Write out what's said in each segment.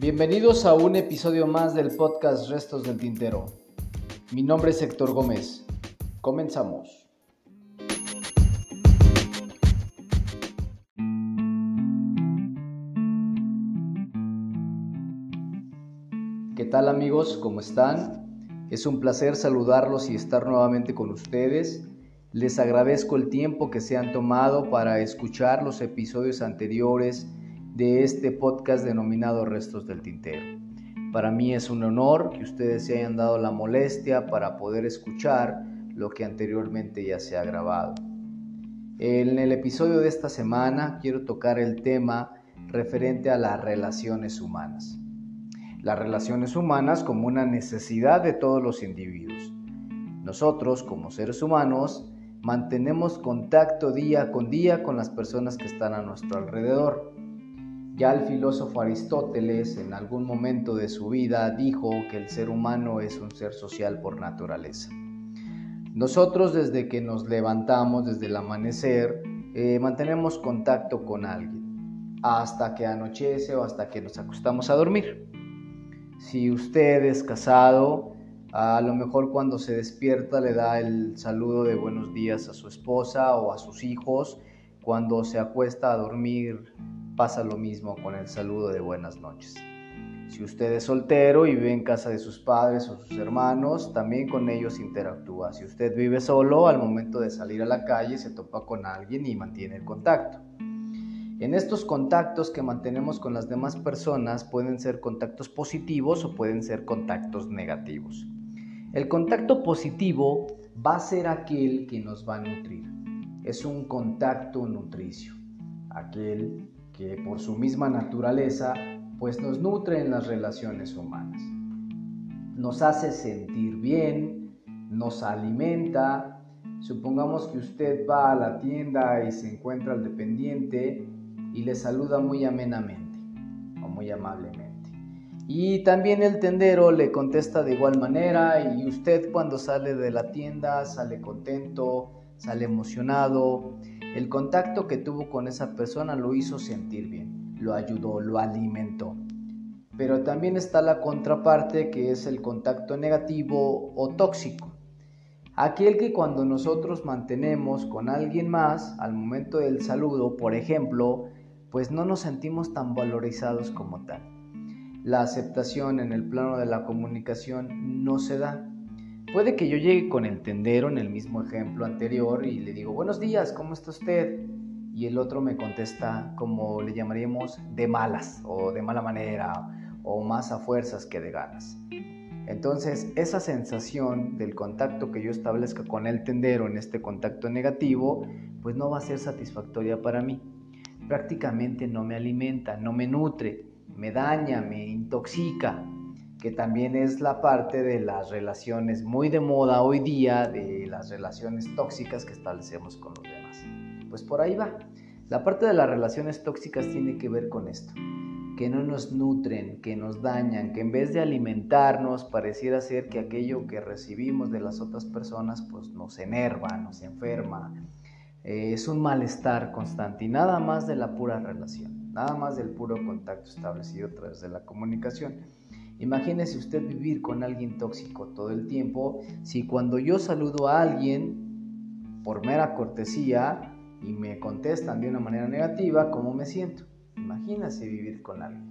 Bienvenidos a un episodio más del podcast Restos del Tintero. Mi nombre es Héctor Gómez. Comenzamos. ¿Qué tal amigos? ¿Cómo están? Es un placer saludarlos y estar nuevamente con ustedes. Les agradezco el tiempo que se han tomado para escuchar los episodios anteriores de este podcast denominado Restos del Tintero. Para mí es un honor que ustedes se hayan dado la molestia para poder escuchar lo que anteriormente ya se ha grabado. En el episodio de esta semana quiero tocar el tema referente a las relaciones humanas. Las relaciones humanas como una necesidad de todos los individuos. Nosotros como seres humanos mantenemos contacto día con día con las personas que están a nuestro alrededor. Ya el filósofo Aristóteles en algún momento de su vida dijo que el ser humano es un ser social por naturaleza. Nosotros desde que nos levantamos, desde el amanecer, eh, mantenemos contacto con alguien, hasta que anochece o hasta que nos acostamos a dormir. Si usted es casado, a lo mejor cuando se despierta le da el saludo de buenos días a su esposa o a sus hijos. Cuando se acuesta a dormir pasa lo mismo con el saludo de buenas noches. Si usted es soltero y vive en casa de sus padres o sus hermanos, también con ellos interactúa. Si usted vive solo, al momento de salir a la calle se topa con alguien y mantiene el contacto. En estos contactos que mantenemos con las demás personas pueden ser contactos positivos o pueden ser contactos negativos. El contacto positivo va a ser aquel que nos va a nutrir. Es un contacto nutricio, aquel que por su misma naturaleza pues nos nutre en las relaciones humanas. Nos hace sentir bien, nos alimenta. Supongamos que usted va a la tienda y se encuentra al dependiente y le saluda muy amenamente o muy amablemente. Y también el tendero le contesta de igual manera y usted cuando sale de la tienda sale contento, sale emocionado el contacto que tuvo con esa persona lo hizo sentir bien, lo ayudó, lo alimentó. Pero también está la contraparte que es el contacto negativo o tóxico. Aquel que cuando nosotros mantenemos con alguien más al momento del saludo, por ejemplo, pues no nos sentimos tan valorizados como tal. La aceptación en el plano de la comunicación no se da. Puede que yo llegue con el tendero en el mismo ejemplo anterior y le digo, buenos días, ¿cómo está usted? Y el otro me contesta como le llamaríamos de malas o de mala manera o más a fuerzas que de ganas. Entonces, esa sensación del contacto que yo establezca con el tendero en este contacto negativo, pues no va a ser satisfactoria para mí. Prácticamente no me alimenta, no me nutre, me daña, me intoxica que también es la parte de las relaciones muy de moda hoy día, de las relaciones tóxicas que establecemos con los demás. Pues por ahí va. La parte de las relaciones tóxicas tiene que ver con esto, que no nos nutren, que nos dañan, que en vez de alimentarnos pareciera ser que aquello que recibimos de las otras personas pues nos enerva, nos enferma, eh, es un malestar constante y nada más de la pura relación, nada más del puro contacto establecido a través de la comunicación. Imagínese usted vivir con alguien tóxico todo el tiempo si cuando yo saludo a alguien por mera cortesía y me contestan de una manera negativa, ¿cómo me siento? Imagínese vivir con alguien.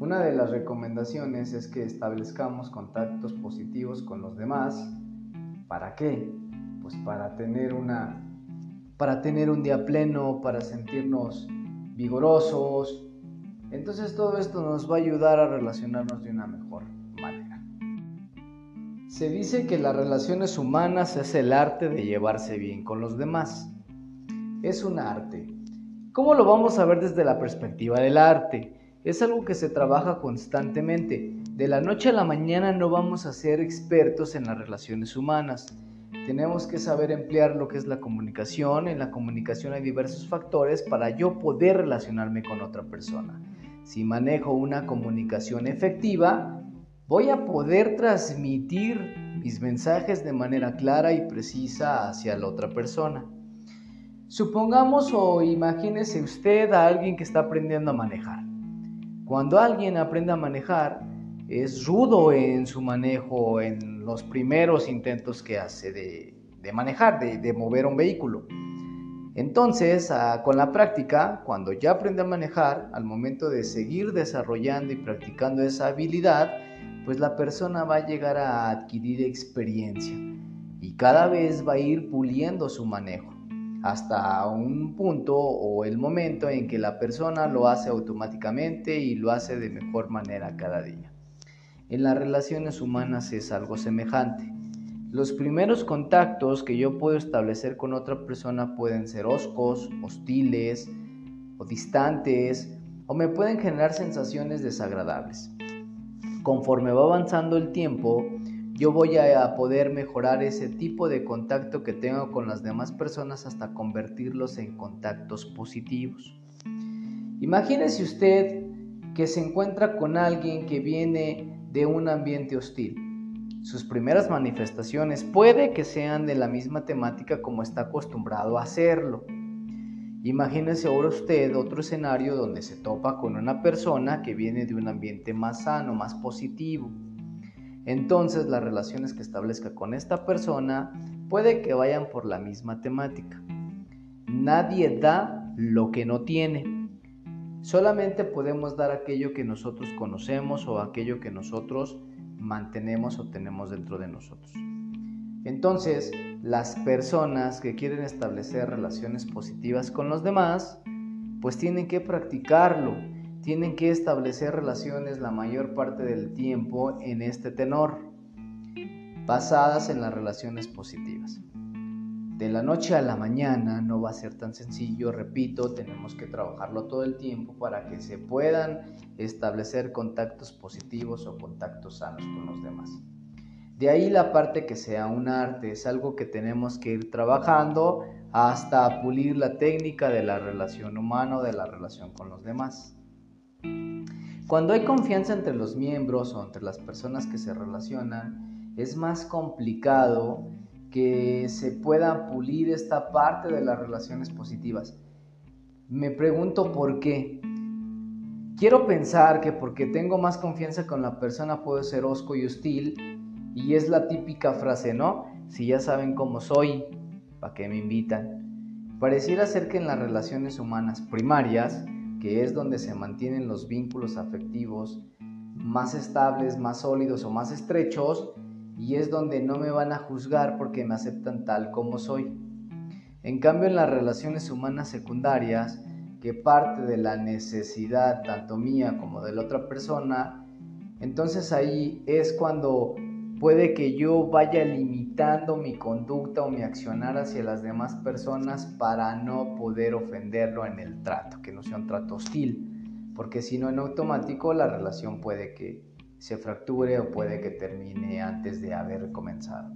Una de las recomendaciones es que establezcamos contactos positivos con los demás. ¿Para qué? Pues para tener una para tener un día pleno, para sentirnos vigorosos, entonces todo esto nos va a ayudar a relacionarnos de una mejor manera. Se dice que las relaciones humanas es el arte de llevarse bien con los demás. Es un arte. ¿Cómo lo vamos a ver desde la perspectiva del arte? Es algo que se trabaja constantemente. De la noche a la mañana no vamos a ser expertos en las relaciones humanas. Tenemos que saber emplear lo que es la comunicación. En la comunicación hay diversos factores para yo poder relacionarme con otra persona. Si manejo una comunicación efectiva, voy a poder transmitir mis mensajes de manera clara y precisa hacia la otra persona. Supongamos o imagínese usted a alguien que está aprendiendo a manejar. Cuando alguien aprende a manejar, es rudo en su manejo en los primeros intentos que hace de, manejar, de, mover un vehículo. Entonces, ah, con la práctica, cuando ya aprende a manejar, al momento de seguir desarrollando y practicando esa habilidad, pues la persona va a llegar a adquirir experiencia y cada vez va a ir puliendo su manejo hasta un punto o el momento en que la persona lo hace automáticamente y lo hace de mejor manera cada día. En las relaciones humanas es algo semejante. Los primeros contactos que yo puedo establecer con otra persona pueden ser oscos, hostiles o distantes o me pueden generar sensaciones desagradables. Conforme va avanzando el tiempo, yo voy a poder mejorar ese tipo de contacto que tengo con las demás personas hasta convertirlos en contactos positivos. Imagínese usted que se encuentra con alguien que viene de un ambiente hostil. Sus primeras manifestaciones puede que sean de la misma temática como está acostumbrado a hacerlo. Imagínese ahora usted otro escenario donde se topa con una persona que viene de un ambiente más sano, más positivo entonces las relaciones que establezca con esta persona puede que vayan por la misma temática. Nadie da lo que no tiene. Solamente podemos dar aquello que nosotros conocemos o aquello que nosotros mantenemos o tenemos dentro de nosotros. Entonces, las personas que quieren establecer relaciones positivas con los demás, pues tienen que practicarlo tienen que establecer relaciones la mayor parte del tiempo en este tenor, basadas en las relaciones positivas. De la noche a la mañana no va a ser tan sencillo, repito, tenemos que trabajarlo todo el tiempo para que se puedan establecer contactos positivos o contactos sanos con los demás. De ahí la parte que sea un arte, es algo que tenemos que ir trabajando hasta pulir la técnica de la relación humana o de la relación con los demás. Cuando hay confianza entre los miembros o entre las personas que se relacionan, es más complicado que se pueda pulir esta parte de las relaciones positivas. Me pregunto por qué. Quiero pensar que porque tengo más confianza con la persona puedo ser osco y hostil y es la típica frase, ¿no? Si ya saben cómo soy, ¿para qué me invitan? Pareciera ser que en las relaciones humanas primarias que es donde se mantienen los vínculos afectivos más estables, más sólidos o más estrechos, y es donde no me van a juzgar porque me aceptan tal como soy. En cambio, en las relaciones humanas secundarias, que parte de la necesidad tanto mía como de la otra persona, entonces ahí es cuando puede que yo vaya limitando mi conducta o mi accionar hacia las demás personas para no poder ofenderlo en el trato, que no sea un trato hostil, porque si no en automático la relación puede que se fracture o puede que termine antes de haber comenzado.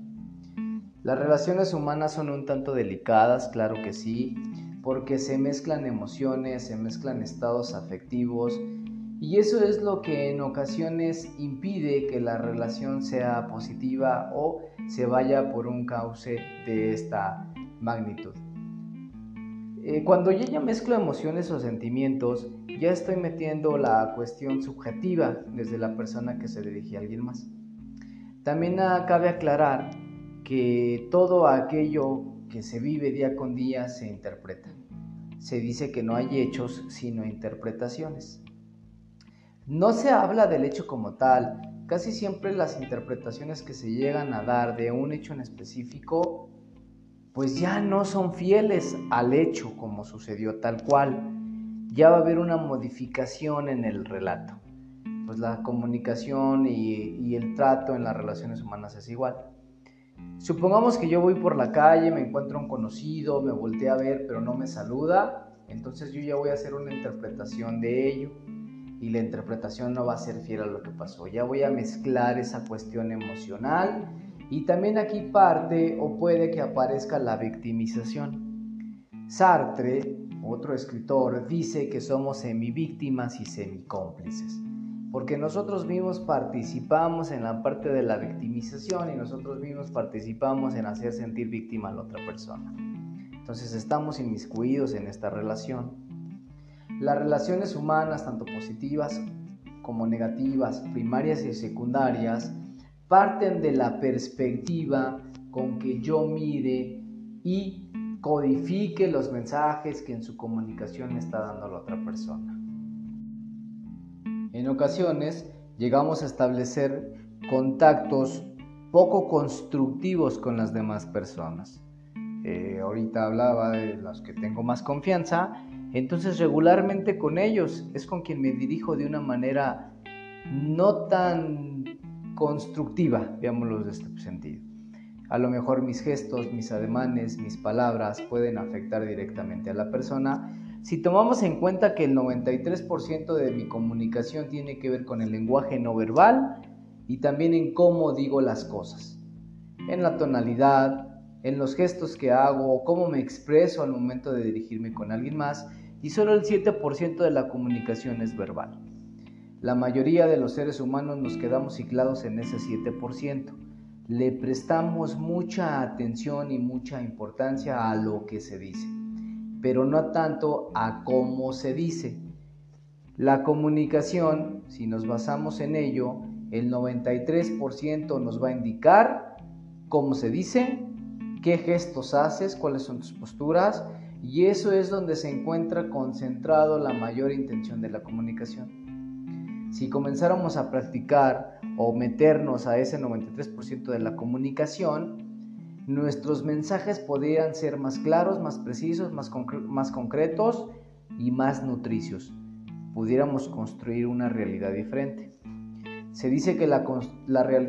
Las relaciones humanas son un tanto delicadas, claro que sí, porque se mezclan emociones, se mezclan estados afectivos, y eso es lo que en ocasiones impide que la relación sea positiva o se vaya por un cauce de esta magnitud. Eh, cuando yo ya mezclo emociones o sentimientos, ya estoy metiendo la cuestión subjetiva desde la persona que se dirige a alguien más. También cabe aclarar que todo aquello que se vive día con día se interpreta. Se dice que no hay hechos sino interpretaciones. No se habla del hecho como tal, casi siempre las interpretaciones que se llegan a dar de un hecho en específico, pues ya no son fieles al hecho como sucedió tal cual. Ya va a haber una modificación en el relato. Pues la comunicación y, el trato en las relaciones humanas es igual. Supongamos que yo voy por la calle, me encuentro un conocido, me volteé a ver pero no me saluda, entonces yo ya voy a hacer una interpretación de ello y la interpretación no va a ser fiel a lo que pasó. Ya voy a mezclar esa cuestión emocional y también aquí parte o puede que aparezca la victimización. Sartre, otro escritor, dice que somos semivíctimas y semicómplices, porque nosotros mismos participamos en la parte de la victimización y nosotros mismos participamos en hacer sentir víctima a la otra persona. Entonces estamos inmiscuidos en esta relación las relaciones humanas, tanto positivas como negativas, primarias y secundarias, parten de la perspectiva con que yo mire y codifique los mensajes que en su comunicación está dando la otra persona. En ocasiones llegamos a establecer contactos poco constructivos con las demás personas. Eh, ahorita hablaba de los que tengo más confianza, entonces regularmente con ellos es con quien me dirijo de una manera no tan constructiva, veámoslo de este sentido. A lo mejor mis gestos, mis ademanes, mis palabras pueden afectar directamente a la persona. Si tomamos en cuenta que el 93% de mi comunicación tiene que ver con el lenguaje no verbal y también en cómo digo las cosas, en la tonalidad, en los gestos que hago, cómo me expreso al momento de dirigirme con alguien más y solo el 7% de la comunicación es verbal. La mayoría de los seres humanos nos quedamos ciclados en ese 7% le prestamos mucha atención y mucha importancia a lo que se dice, pero no tanto a cómo se dice. La comunicación, si nos basamos en ello, el 93% nos va a indicar cómo se dice, qué gestos haces, cuáles son tus posturas, y eso es donde se encuentra concentrado la mayor intención de la comunicación. Si comenzáramos a practicar o meternos a ese 93% de la comunicación, nuestros mensajes podrían ser más claros, más precisos, más, más concretos y más nutricios. Pudiéramos construir una realidad diferente. Se dice, que la,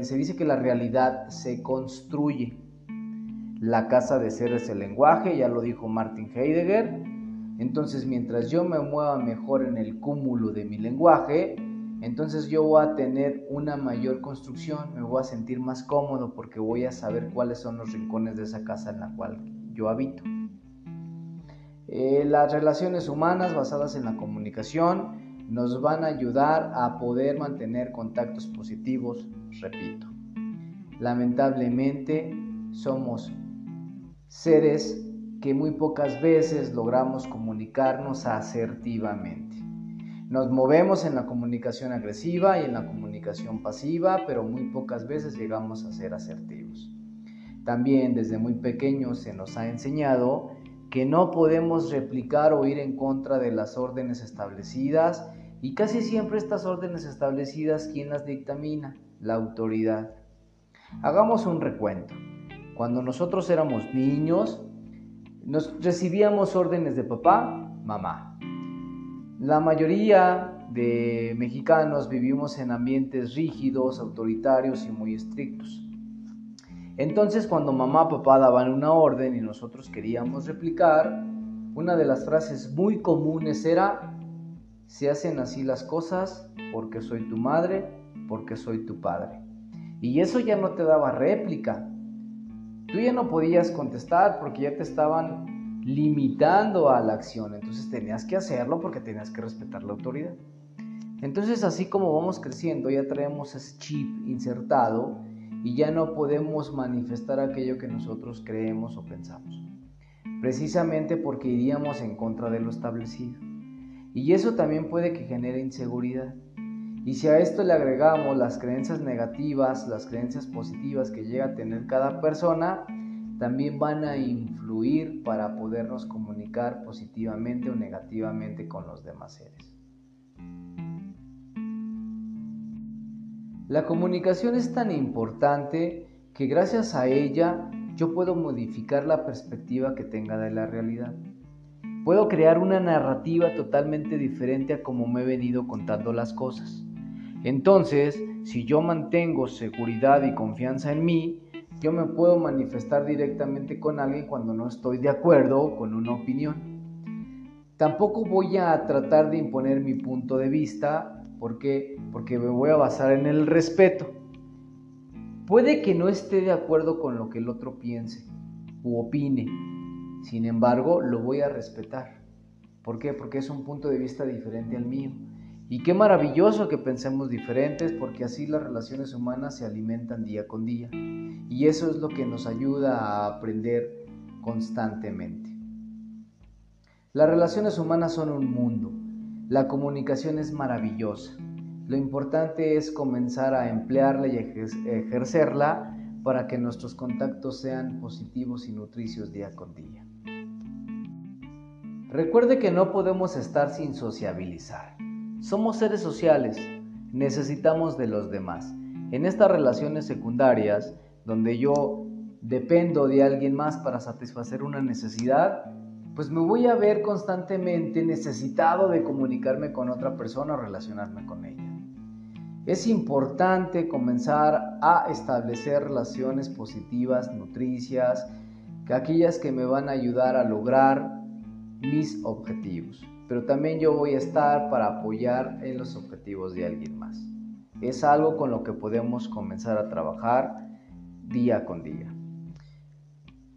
se dice que la realidad se construye. La casa de ser es el lenguaje, ya lo dijo Martin Heidegger. Entonces, mientras yo me mueva mejor en el cúmulo de mi lenguaje, entonces yo voy a tener una mayor construcción, me voy a sentir más cómodo porque voy a saber cuáles son los rincones de esa casa en la cual yo habito. Eh, las relaciones humanas basadas en la comunicación nos van a ayudar a poder mantener contactos positivos, repito. Lamentablemente somos seres que muy pocas veces logramos comunicarnos asertivamente. Nos movemos en la comunicación agresiva y en la comunicación pasiva, pero muy pocas veces llegamos a ser asertivos. También desde muy pequeños se nos ha enseñado que no podemos replicar o ir en contra de las órdenes establecidas y casi siempre estas órdenes establecidas, ¿quién las dictamina? La autoridad. Hagamos un recuento. Cuando nosotros éramos niños, nos recibíamos órdenes de papá, mamá. La mayoría de mexicanos vivimos en ambientes rígidos, autoritarios y muy estrictos. Entonces cuando mamá o papá daban una orden y nosotros queríamos replicar, una de las frases muy comunes era, se hacen así las cosas porque soy tu madre, porque soy tu padre. Y eso ya no te daba réplica. Tú ya no podías contestar porque ya te estaban limitando a la acción. Entonces tenías que hacerlo porque tenías que respetar la autoridad. Entonces así como vamos creciendo, ya traemos ese chip insertado y ya no podemos manifestar aquello que nosotros creemos o pensamos. Precisamente porque iríamos en contra de lo establecido. Y eso también puede que genere inseguridad. Y si a esto le agregamos las creencias negativas, las creencias positivas que llega a tener cada persona, también van a influir para podernos comunicar positivamente o negativamente con los demás seres. La comunicación es tan importante que gracias a ella yo puedo modificar la perspectiva que tenga de la realidad. Puedo crear una narrativa totalmente diferente a como me he venido contando las cosas. Entonces, si yo mantengo seguridad y confianza en mí, yo me puedo manifestar directamente con alguien cuando no estoy de acuerdo con una opinión. Tampoco voy a tratar de imponer mi punto de vista porque porque me voy a basar en el respeto. Puede que no esté de acuerdo con lo que el otro piense u opine. Sin embargo, lo voy a respetar. ¿Por qué? Porque es un punto de vista diferente al mío. Y qué maravilloso que pensemos diferentes porque así las relaciones humanas se alimentan día con día. Y eso es lo que nos ayuda a aprender constantemente. Las relaciones humanas son un mundo. La comunicación es maravillosa. Lo importante es comenzar a emplearla y ejercerla para que nuestros contactos sean positivos y nutricios día con día. Recuerde que no podemos estar sin sociabilizar. Somos seres sociales, necesitamos de los demás. En estas relaciones secundarias, donde yo dependo de alguien más para satisfacer una necesidad, pues me voy a ver constantemente necesitado de comunicarme con otra persona o relacionarme con ella. Es importante comenzar a establecer relaciones positivas, nutricias, que aquellas que me van a ayudar a lograr mis objetivos. Pero también yo voy a estar para apoyar en los objetivos de alguien más. Es algo con lo que podemos comenzar a trabajar día con día.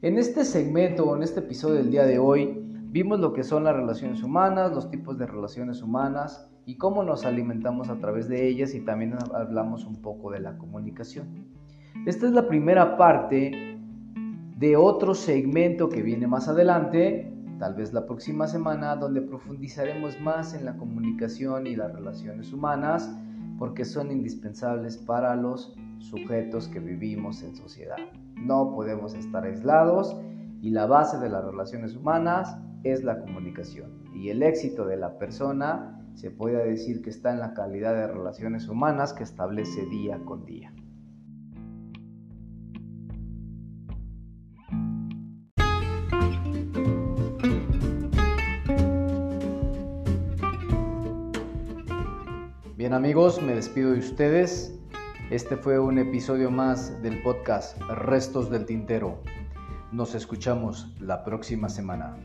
En este segmento en este episodio del día de hoy vimos lo que son las relaciones humanas, los tipos de relaciones humanas y cómo nos alimentamos a través de ellas y también hablamos un poco de la comunicación. Esta es la primera parte de otro segmento que viene más adelante, tal vez la próxima semana, donde profundizaremos más en la comunicación y las relaciones humanas porque son indispensables para los sujetos que vivimos en sociedad. No podemos estar aislados y la base de las relaciones humanas es la comunicación. Y el éxito de la persona se puede decir que está en la calidad de relaciones humanas que establece día con día. Amigos, me despido de ustedes. Este fue un episodio más del podcast Restos del Tintero. Nos escuchamos la próxima semana.